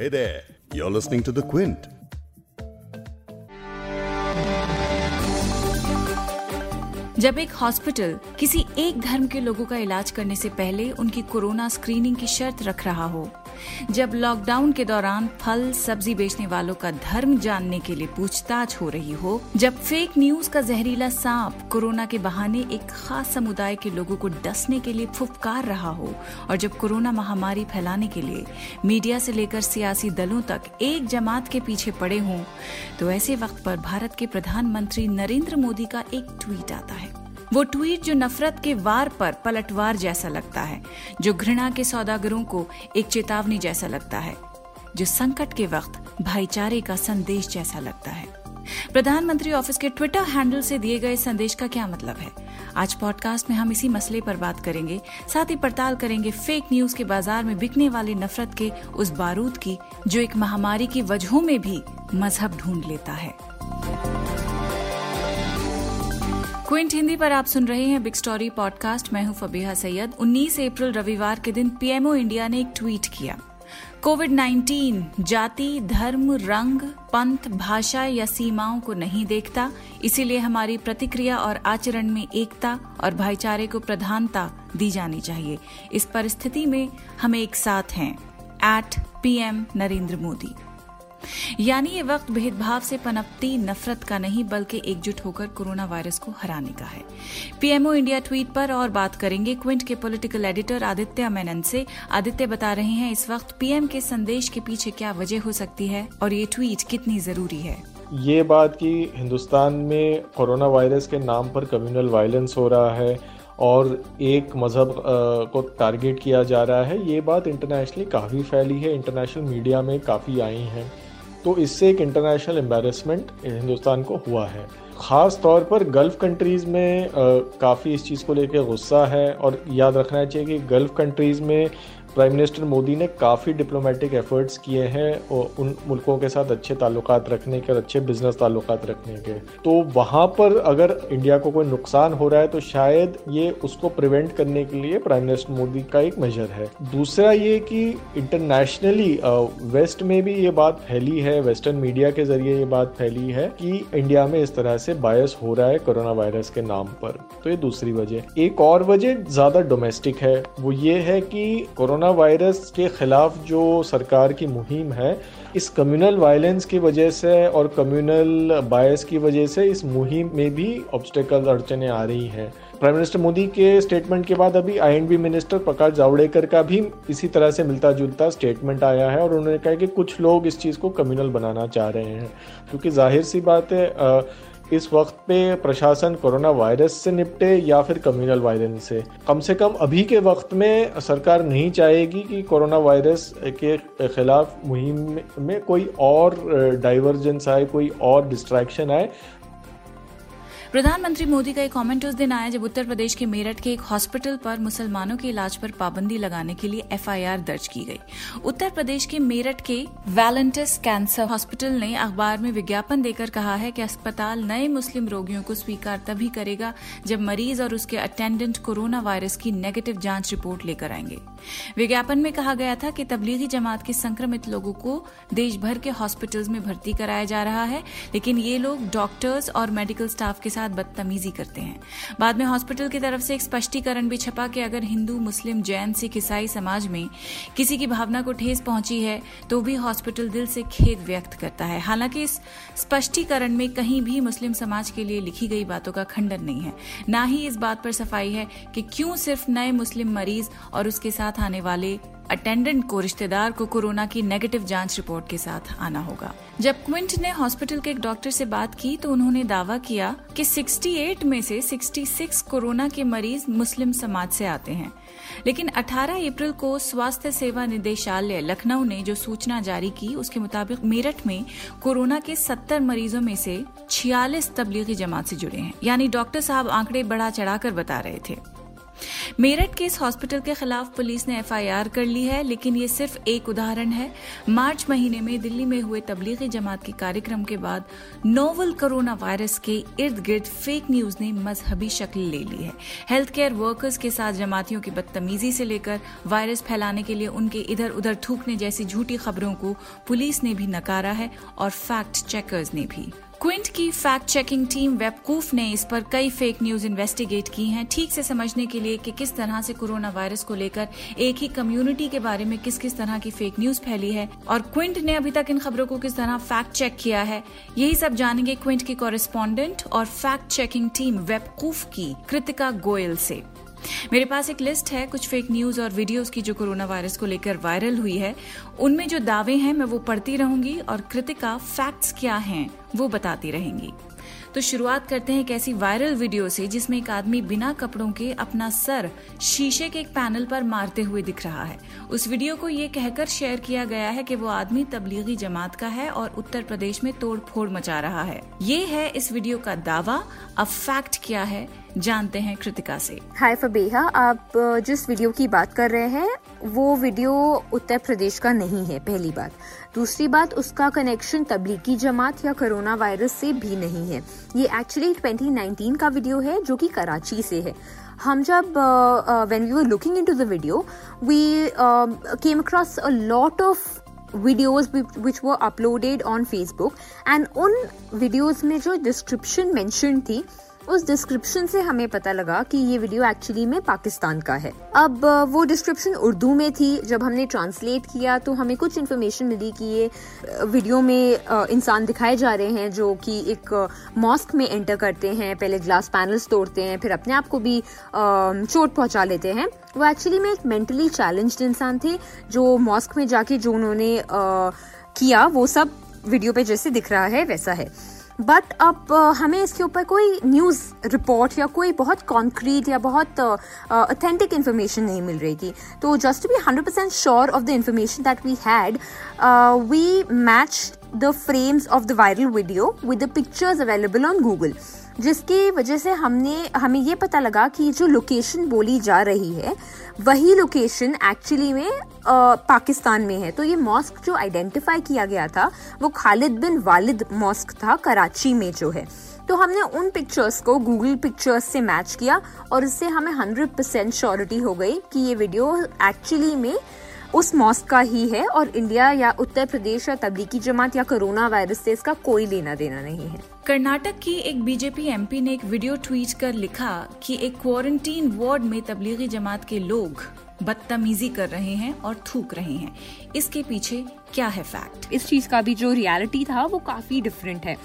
Hey there, you're listening to The Quint. जब एक hospital किसी एक धर्म के लोगों का इलाज करने से पहले उनकी कोरोना स्क्रीनिंग की शर्त रख रहा हो जब लॉकडाउन के दौरान फल, सब्ज़ी बेचने वालों का धर्म जानने के लिए पूछताछ हो रही हो, जब फेक न्यूज़ का जहरीला सांप कोरोना के बहाने एक खास समुदाय के लोगों को डसने के लिए फुफकार रहा हो और जब कोरोना महामारी फैलाने के लिए मीडिया से लेकर सियासी दलों तक एक जमात के पीछे पड़े हों तो ऐसे वक्त पर भारत के प्रधानमंत्री नरेंद्र मोदी का एक ट्वीट आता है। वो ट्वीट जो नफरत के वार पर पलटवार जैसा लगता है, जो घृणा के सौदागरों को एक चेतावनी जैसा लगता है, जो संकट के वक्त भाईचारे का संदेश जैसा लगता है। प्रधानमंत्री ऑफ़िस के ट्विटर हैंडल से दिए गए संदेश का क्या मतलब है? आज पॉडकास्ट में हम इसी मसले पर बात करेंगे, साथ ही पड़ताल करेंगे फेक न्यूज़ के बाज़ार में बिकने वाली नफरत के उस बारूद की, जो एक महामारी की वजहों में भी मज़हब ढूंढ लेता है। क्विंट हिंदी पर आप सुन रहे हैं बिग स्टोरी पॉडकास्ट। मैं हूँ फबीहा सैयद। 19 अप्रैल रविवार के दिन पीएमओ इंडिया ने एक ट्वीट किया। कोविड 19 जाति, धर्म, रंग, पंथ, भाषा या सीमाओं को नहीं देखता, इसीलिए हमारी प्रतिक्रिया और आचरण में एकता और भाईचारे को प्रधानता दी जानी चाहिए। इस परिस्थिति में हम एक साथ हैं। At PM Narendra Modi. यानी ये वक्त भेदभाव से पनपती, नफरत का नहीं, बल्कि एकजुट होकर कोरोना वायरस को हराने का है। पीएमओ इंडिया ट्वीट पर और बात करेंगे। क्विंट के पॉलिटिकल एडिटर आदित्य मेनन से। आदित्य बता रहे हैं, इस वक्त पीएम के संदेश के पीछे क्या वजह हो सकती है और ये ट्वीट कितनी ज़रूरी है? ये बात कि हिंदुस्तान में कोरोना वायरस के नाम पर कम्युनल वायलेंस हो रहा है और एक मज़हब को टारगेट किया जा रहा है, ये बात इंटरनेशनली काफ़ी फैली है। इंटरनेशनल मीडिया में काफ़ी आई हैं। तो इससे एक इंटरनेशनल एम्बेरसमेंट हिंदुस्तान को हुआ है। ख़ास तौर पर गल्फ़ कंट्रीज़ में काफ़ी इस चीज़ को लेकर गुस्सा है और याद रखना चाहिए कि गल्फ़ कंट्रीज़ में प्राइम मिनिस्टर मोदी ने काफ़ी डिप्लोमेटिक एफर्ट्स किए हैं और उन मुल्कों के साथ अच्छे ताल्लुकात रखने के और अच्छे बिज़नेस ताल्लुकात रखने के। तो वहाँ पर अगर इंडिया को कोई नुकसान हो रहा है तो शायद ये उसको प्रिवेंट करने के लिए प्राइम मिनिस्टर मोदी का एक मेजर है। दूसरा ये कि इंटरनेशनली वेस्ट में भी ये बात फैली है वेस्टर्न मीडिया के ज़रिए ये बात फैली है कि इंडिया में इस तरह से बायस हो रहा है कोरोना वायरस के नाम पर। तो ये दूसरी वजह। एक और वजह ज़्यादा डोमेस्टिक है, वो ये है कि कोरोना कोरोना वायरस के ख़िलाफ़ जो सरकार की मुहिम है, इस कम्युनल वायलेंस की वजह से और कम्युनल बायस की वजह से इस मुहिम में भी ऑब्स्टेकल अड़चने आ रही हैं। प्राइम मिनिस्टर मोदी के स्टेटमेंट के बाद अभी आईएनबी मिनिस्टर प्रकाश जावड़ेकर का भी इसी तरह से मिलता जुलता स्टेटमेंट आया है और उन्होंने कहा कि कुछ लोग इस चीज़ को कम्युनल बनाना चाह रहे हैं। क्योंकि ज़ाहिर सी बात है इस वक्त पे प्रशासन कोरोना वायरस से निपटे या फिर कम्युनल वायरस से। कम से कम अभी के वक्त में सरकार नहीं चाहेगी कि कोरोना वायरस के खिलाफ मुहिम में कोई और डाइवर्जेंस आए, कोई और डिस्ट्रैक्शन आए। प्रधानमंत्री मोदी का एक कमेंट उस दिन आया जब उत्तर प्रदेश के मेरठ के एक हॉस्पिटल पर मुसलमानों के इलाज पर पाबंदी लगाने के लिए एफआईआर दर्ज की गई। उत्तर प्रदेश के मेरठ के वैलेंटस कैंसर हॉस्पिटल ने अखबार में विज्ञापन देकर कहा है कि अस्पताल नए मुस्लिम रोगियों को स्वीकार तभी करेगा जब मरीज़ और उसके अटेंडेंट कोरोना वायरस की नेगेटिव जाँच रिपोर्ट लेकर आएँगे। विज्ञापन में कहा गया था कि तबलीगी जमात के संक्रमित लोगों को देश भर के हॉस्पिटल्स में भर्ती कराया जा रहा है, लेकिन ये लोग डॉक्टर्स और मेडिकल स्टाफ के साथ बदतमीजी करते हैं। बाद में हॉस्पिटल की तरफ़ से एक स्पष्टीकरण भी छपा कि अगर हिंदू, मुस्लिम, जैन, सिख, ईसाई समाज में किसी की भावना को ठेस पहुँची है तो भी हॉस्पिटल दिल से खेद व्यक्त करता है। हालाँकि इस स्पष्टीकरण में कहीं भी मुस्लिम समाज के लिए लिखी गई बातों का खंडन नहीं है। न ही इस बात पर सफ़ाई है कि क्यों सिर्फ़ नए मुस्लिम मरीज़ और उसके साथ आने वाले अटेंडेंट को रिश्तेदार को कोरोना की नेगेटिव जाँच रिपोर्ट के साथ आना होगा। जब क्विंट ने हॉस्पिटल के एक डॉक्टर से बात की तो उन्होंने दावा किया कि 68 में से 66 कोरोना के मरीज़ मुस्लिम समाज से आते हैं। लेकिन 18 अप्रैल को स्वास्थ्य सेवा निदेशालय लखनऊ ने जो सूचना जारी की, उसके मुताबिक मेरठ में कोरोना के 70 मरीजों में से 46 तबलीगी जमात से जुड़े हैं। यानी डॉक्टर साहब आंकड़े बढ़ा चढ़ाकर बता रहे थे। मेरठ के इस हॉस्पिटल के खिलाफ पुलिस ने एफआईआर कर ली है, लेकिन ये सिर्फ़ एक उदाहरण है। मार्च महीने में दिल्ली में हुए तबलीगी जमात के कार्यक्रम के बाद नोवल कोरोना वायरस के इर्द गिर्द फेक न्यूज़ ने मजहबी शक्ल ले ली है। हेल्थ केयर वर्कर्स के साथ जमातियों की बदतमीजी से लेकर वायरस फैलाने के लिए उनके इधर उधर थूकने जैसी झूठी खबरों को पुलिस ने भी नकारा है और फैक्ट चेकर्स ने भी। क्विंट की फैक्ट चेकिंग टीम वेबकूफ ने इस पर कई फेक न्यूज़ इन्वेस्टिगेट की हैं। ठीक से समझने के लिए कि किस तरह से कोरोना वायरस को लेकर एक ही कम्युनिटी के बारे में किस किस तरह की फेक न्यूज़ फैली है और क्विंट ने अभी तक इन खबरों को किस तरह फैक्ट चेक किया है, यही सब जानेंगे क्विंट की कॉरेस्पॉन्डेंट और फैक्ट चेकिंग टीम वेबकूफ की कृतिका गोयल से। मेरे पास एक लिस्ट है, कुछ फेक न्यूज़ और वीडियोस की जो कोरोना वायरस को लेकर वायरल हुई है। उनमें जो दावे हैं, मैं वो पढ़ती रहूँगी और कृतिका फैक्ट्स क्या हैं, वो बताती रहेंगी। तो शुरुआत करते हैं एक ऐसी वायरल वीडियो से, जिसमें एक आदमी बिना कपड़ों के अपना सर शीशे के एक पैनल पर मारते हुए दिख रहा है। उस वीडियो को ये कहकर शेयर किया गया है कि वो आदमी तबलीगी जमात का है और उत्तर प्रदेश में तोड़ फोड़ मचा रहा है। ये है इस वीडियो का दावा। अब फैक्ट क्या है, जानते हैं कृतिका से। हाय फबेहा, आप जिस वीडियो की बात कर रहे हैं, वो वीडियो उत्तर प्रदेश का नहीं है, पहली बात। दूसरी बात, उसका कनेक्शन तबलीगी जमात या कोरोना वायरस से भी नहीं है। ये एक्चुअली 2019 का वीडियो है, जो कि कराची से है। हम जब when we were looking into the video we came across a lot of videos which were uploaded on Facebook and उन वीडियोस में जो डिस्क्रिप्शन मेंशन थी उस डिस्क्रिप्शन से हमें पता लगा कि ये वीडियो एक्चुअली में पाकिस्तान का है। अब, वो डिस्क्रिप्शन उर्दू में थी। जब हमने ट्रांसलेट किया तो हमें कुछ इन्फॉर्मेशन मिली कि ये वीडियो में इंसान दिखाए जा रहे हैं जो कि एक मॉस्क में एंटर करते हैं, पहले ग्लास पैनल्स तोड़ते हैं, फिर अपने आप को भी चोट पहुँचा लेते हैं। वो एक्चुअली में एक मेंटली चैलेंज्ड इंसान थे, जो मॉस्क में जाके जो उन्होंने किया, वो सब वीडियो पे जैसे दिख रहा है, वैसा है। बट अब हमें इसके ऊपर कोई न्यूज़ रिपोर्ट या कोई बहुत कॉन्क्रीट या बहुत ऑथेंटिक uh, इन्फॉर्मेशन नहीं मिल रही थी। तो just be hundred percent sure of the information that we had we match the frames of the viral video with the pictures available on Google जिसकी वजह से हमने हमें ये पता लगा कि जो लोकेशन बोली जा रही है वही लोकेशन एक्चुअली में आ, पाकिस्तान में है। तो ये मॉस्क जो आइडेंटिफाई किया गया था वो खालिद बिन वालिद मॉस्क था कराची में जो है। तो हमने उन पिक्चर्स को गूगल पिक्चर्स से मैच किया और इससे हमें हंड्रेड परसेंट श्योरिटी हो गई कि ये वीडियो एक्चुअली में उस मॉस्क का ही है और इंडिया या उत्तर प्रदेश या तबलीगी जमात या कोरोना वायरस से इसका कोई लेना देना नहीं है। कर्नाटक की एक बीजेपी एमपी ने एक वीडियो ट्वीट कर लिखा कि एक क्वारंटीन वार्ड में तबलीगी जमात के लोग बदतमीजी कर रहे हैं और थूक रहे हैं। इसके पीछे क्या है फैक्ट इस चीज़ का भी जो रियलिटी था, वो काफ़ी डिफरेंट है।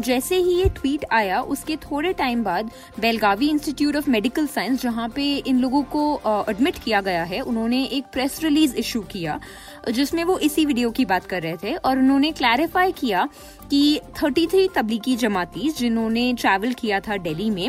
जैसे ही ये ट्वीट आया, उसके थोड़े टाइम बाद Belagavi institute of medical science जहाँ पे इन लोगों को एडमिट किया गया है, उन्होंने एक प्रेस रिलीज़ इशू किया, जिसमें वो इसी वीडियो की बात कर रहे थे और उन्होंने क्लैरिफाई किया कि 33 तबलीगी जमाती जिन्होंने ट्रैवल किया था दिल्ली में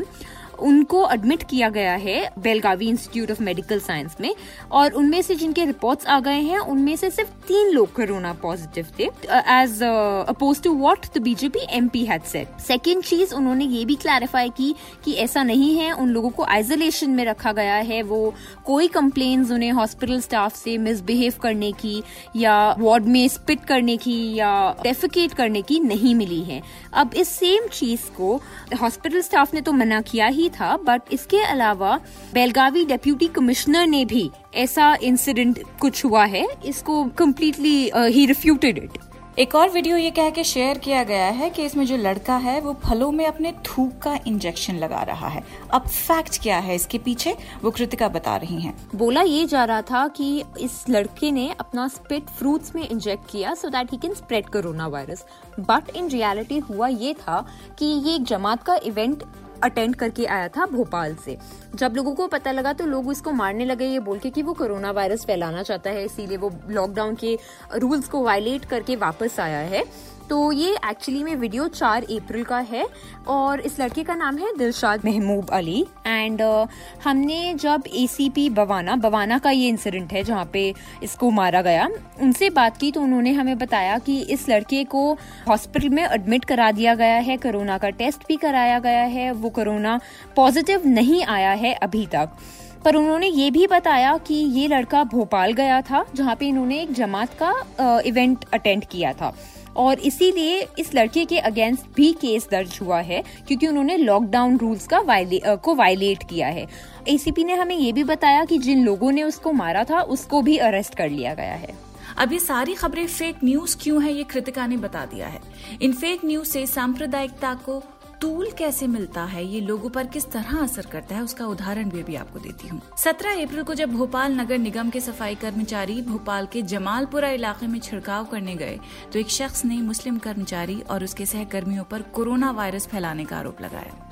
उनको एडमिट किया गया है Belagavi institute of medical science में, और उनमें से जिनके रिपोर्ट्स आ गए हैं, उनमें से सिर्फ़ तीन लोग कोरोना पॉजिटिव थे as opposed to what the BJP MP had said second चीज़ उन्होंने ये भी क्लैरिफाई की कि ऐसा नहीं है, उन लोगों को आइसोलेशन में रखा गया है, वो कोई कंप्लेन उन्हें हॉस्पिटल स्टाफ से मिसबिहेव करने की, या वार्ड में स्पिट करने की, या डेफिकेट करने की नहीं मिली है। अब इस सेम चीज़ को हॉस्पिटल स्टाफ ने तो मना किया ही था बट इसके अलावा बेलगावी डेप्यूटी कमिश्नर ने भी ऐसा इंसिडेंट कुछ हुआ है, इसको कम्प्लीटली ही रिफ्यूटेड इट एक और वीडियो ये कह के शेयर किया गया है कि इसमें जो लड़का है, वो फलों में अपने थूक का इंजेक्शन लगा रहा है। अब फैक्ट क्या है इसके पीछे, वो कृतिका बता रही हैं। बोला ये जा रहा था कि इस लड़के ने अपना स्पिट फ्रूट्स में इंजेक्ट किया so that he can spread corona virus but in reality हुआ ये था कि ये एक जमात का इवेंट अटेंड करके आया था भोपाल से। जब लोगों को पता लगा तो लोग उसको मारने लगे, ये बोल के कि वो कोरोना वायरस फैलाना चाहता है, इसीलिए वो लॉकडाउन के रूल्स को वायलेट करके वापस आया है। तो ये एक्चुअली में वीडियो चार अप्रैल का है और इस लड़के का नाम है दिलशाद महमूब अली। एंड uh, हमने जब एसीपी बवाना बवाना का ये इंसिडेंट है जहाँ पे इसको मारा गया उनसे बात की तो उन्होंने हमें बताया कि इस लड़के को हॉस्पिटल में एडमिट करा दिया गया है कोरोना का टेस्ट भी कराया गया है वो कोरोना पॉजिटिव नहीं आया है अभी तक। पर उन्होंने ये भी बताया कि ये लड़का भोपाल गया था जहाँ पे इन्होंने एक जमात का इवेंट अटेंड किया था। और इसीलिए इस लड़के के अगेंस्ट भी केस दर्ज हुआ है क्योंकि उन्होंने लॉकडाउन रूल्स का वायले, को वायलेट किया है। एसीपी ने हमें ये भी बताया कि जिन लोगों ने उसको मारा था उसको भी अरेस्ट कर लिया गया है। अब ये सारी खबरें फेक न्यूज़ क्यों है ये कृतिका ने बता दिया है। इन फेक न्यूज़ से सांप्रदायिकता को टूल कैसे मिलता है? ये लोगों पर किस तरह असर करता है? उसका उदाहरण भी, भी आपको देती हूँ। सत्रह अप्रैल को जब भोपाल नगर निगम के सफ़ाई कर्मचारी भोपाल के जमालपुरा इलाके में छिड़काव करने गए तो एक शख्स ने मुस्लिम कर्मचारी और उसके सहकर्मियों पर कोरोना वायरस फैलाने का आरोप लगाया।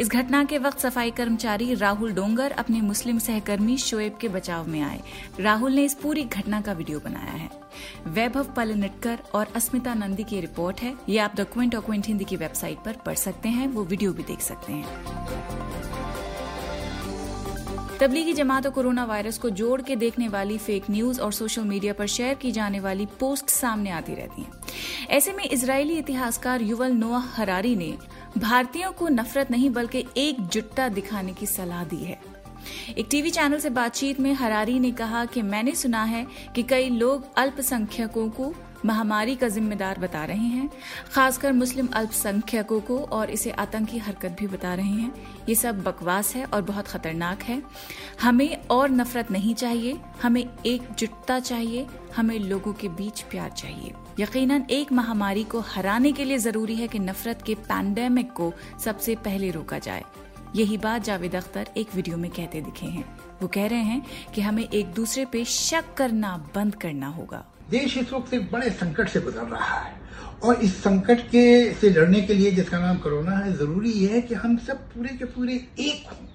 इस घटना के वक्त सफ़ाई कर्मचारी राहुल डोंगर अपने मुस्लिम सहकर्मी शोएब के बचाव में आए। राहुल ने इस पूरी घटना का वीडियो बनाया है। वैभव पलनिटकर और अस्मिता नंदी की रिपोर्ट है। ये आप द क्विंट और क्विंट हिंदी की वेबसाइट पर पढ़ सकते हैं, वो वीडियो भी देख सकते हैं। तबलीगी जमात और कोरोना वायरस को जोड़ के देखने वाली फेक न्यूज़ और सोशल मीडिया पर शेयर की जाने वाली पोस्ट सामने आती रहती हैं। ऐसे में इजरायली इतिहासकार युवल नोआ हरारी ने भारतीयों को नफरत नहीं, बल्कि एकजुटता दिखाने की सलाह दी है। एक टीवी चैनल से बातचीत में हरारी ने कहा कि मैंने सुना है कि कई लोग अल्पसंख्यकों को महामारी का जिम्मेदार बता रहे हैं, खासकर मुस्लिम अल्पसंख्यकों को, और इसे आतंकी हरकत भी बता रहे हैं। ये सब बकवास है और बहुत खतरनाक है। हमें और नफरत नहीं चाहिए, हमें एकजुटता चाहिए, हमें लोगों के बीच प्यार चाहिए। यकीनन एक महामारी को हराने के लिए ज़रूरी है कि नफरत के पैंडेमिक को सबसे पहले रोका जाए। यही बात जावेद अख्तर एक वीडियो में कहते दिखे हैं। वो कह रहे हैं कि हमें एक दूसरे पे शक करना, बंद करना होगा। देश इस वक्त एक बड़े संकट से गुजर रहा है। और इस संकट के से लड़ने के लिए जिसका नाम कोरोना है, ज़रूरी है कि हम सब पूरे के पूरे एक हों।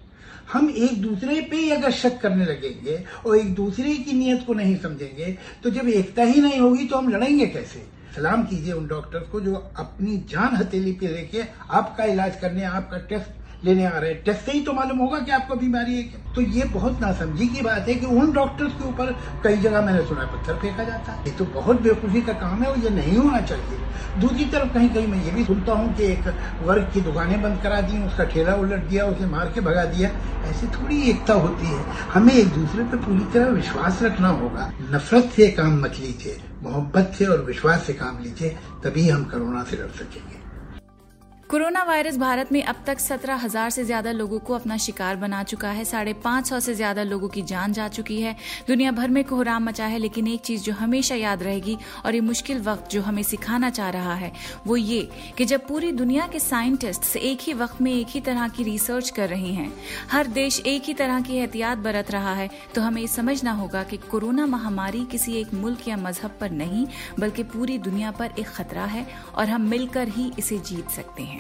हम एक दूसरे पे अगर शक करने लगेंगे और एक दूसरे की नीयत को नहीं समझेंगे तो जब एकता ही नहीं होगी तो हम लड़ेंगे कैसे? सलाम कीजिए उन डॉक्टर्स को जो अपनी जान हथेली पे लेके आपका इलाज करने, आपका टेस्ट लेने आ रहे हैं। टेस्ट से ही तो मालूम होगा कि आपको बीमारी है क्या। तो ये बहुत नासमझी की बात है कि उन डॉक्टर्स के ऊपर कई जगह मैंने सुना पत्थर फेंका जाता है। ये तो बहुत बेवकूफ़ी का काम है और ये नहीं होना चाहिए। दूसरी तरफ़ कहीं कहीं मैं ये भी सुनता हूँ कि एक वर्ग की दुकानें बंद करा दी, उसका ठेला उलट दिया, उसे मार के भगा दिया। ऐसी थोड़ी एकता होती है। हमें एक दूसरे पर पूरी तरह विश्वास रखना होगा। नफरत से काम मत लीजिए, मोहब्बत से और विश्वास से काम लीजिए, तभी हम कोरोना से लड़ सकेंगे। कोरोना वायरस भारत में अब तक सत्रह हज़ार से ज़्यादा लोगों को अपना शिकार बना चुका है। साढ़े पाँच सौ से ज़्यादा लोगों की जान जा चुकी है। दुनिया भर में कोहराम मचा है, लेकिन एक चीज़ जो हमेशा याद रहेगी और ये मुश्किल वक्त जो हमें सिखाना चाह रहा है, वो ये कि जब पूरी दुनिया के साइंटिस्ट एक ही वक्त में एक ही तरह की रिसर्च कर रहे हैं, हर देश एक ही तरह की एहतियात बरत रहा है तो हमें समझना होगा कि कोरोना महामारी किसी एक मुल्क या मज़हब पर नहीं, बल्कि पूरी दुनिया पर एक खतरा है और हम मिलकर ही इसे जीत सकते हैं।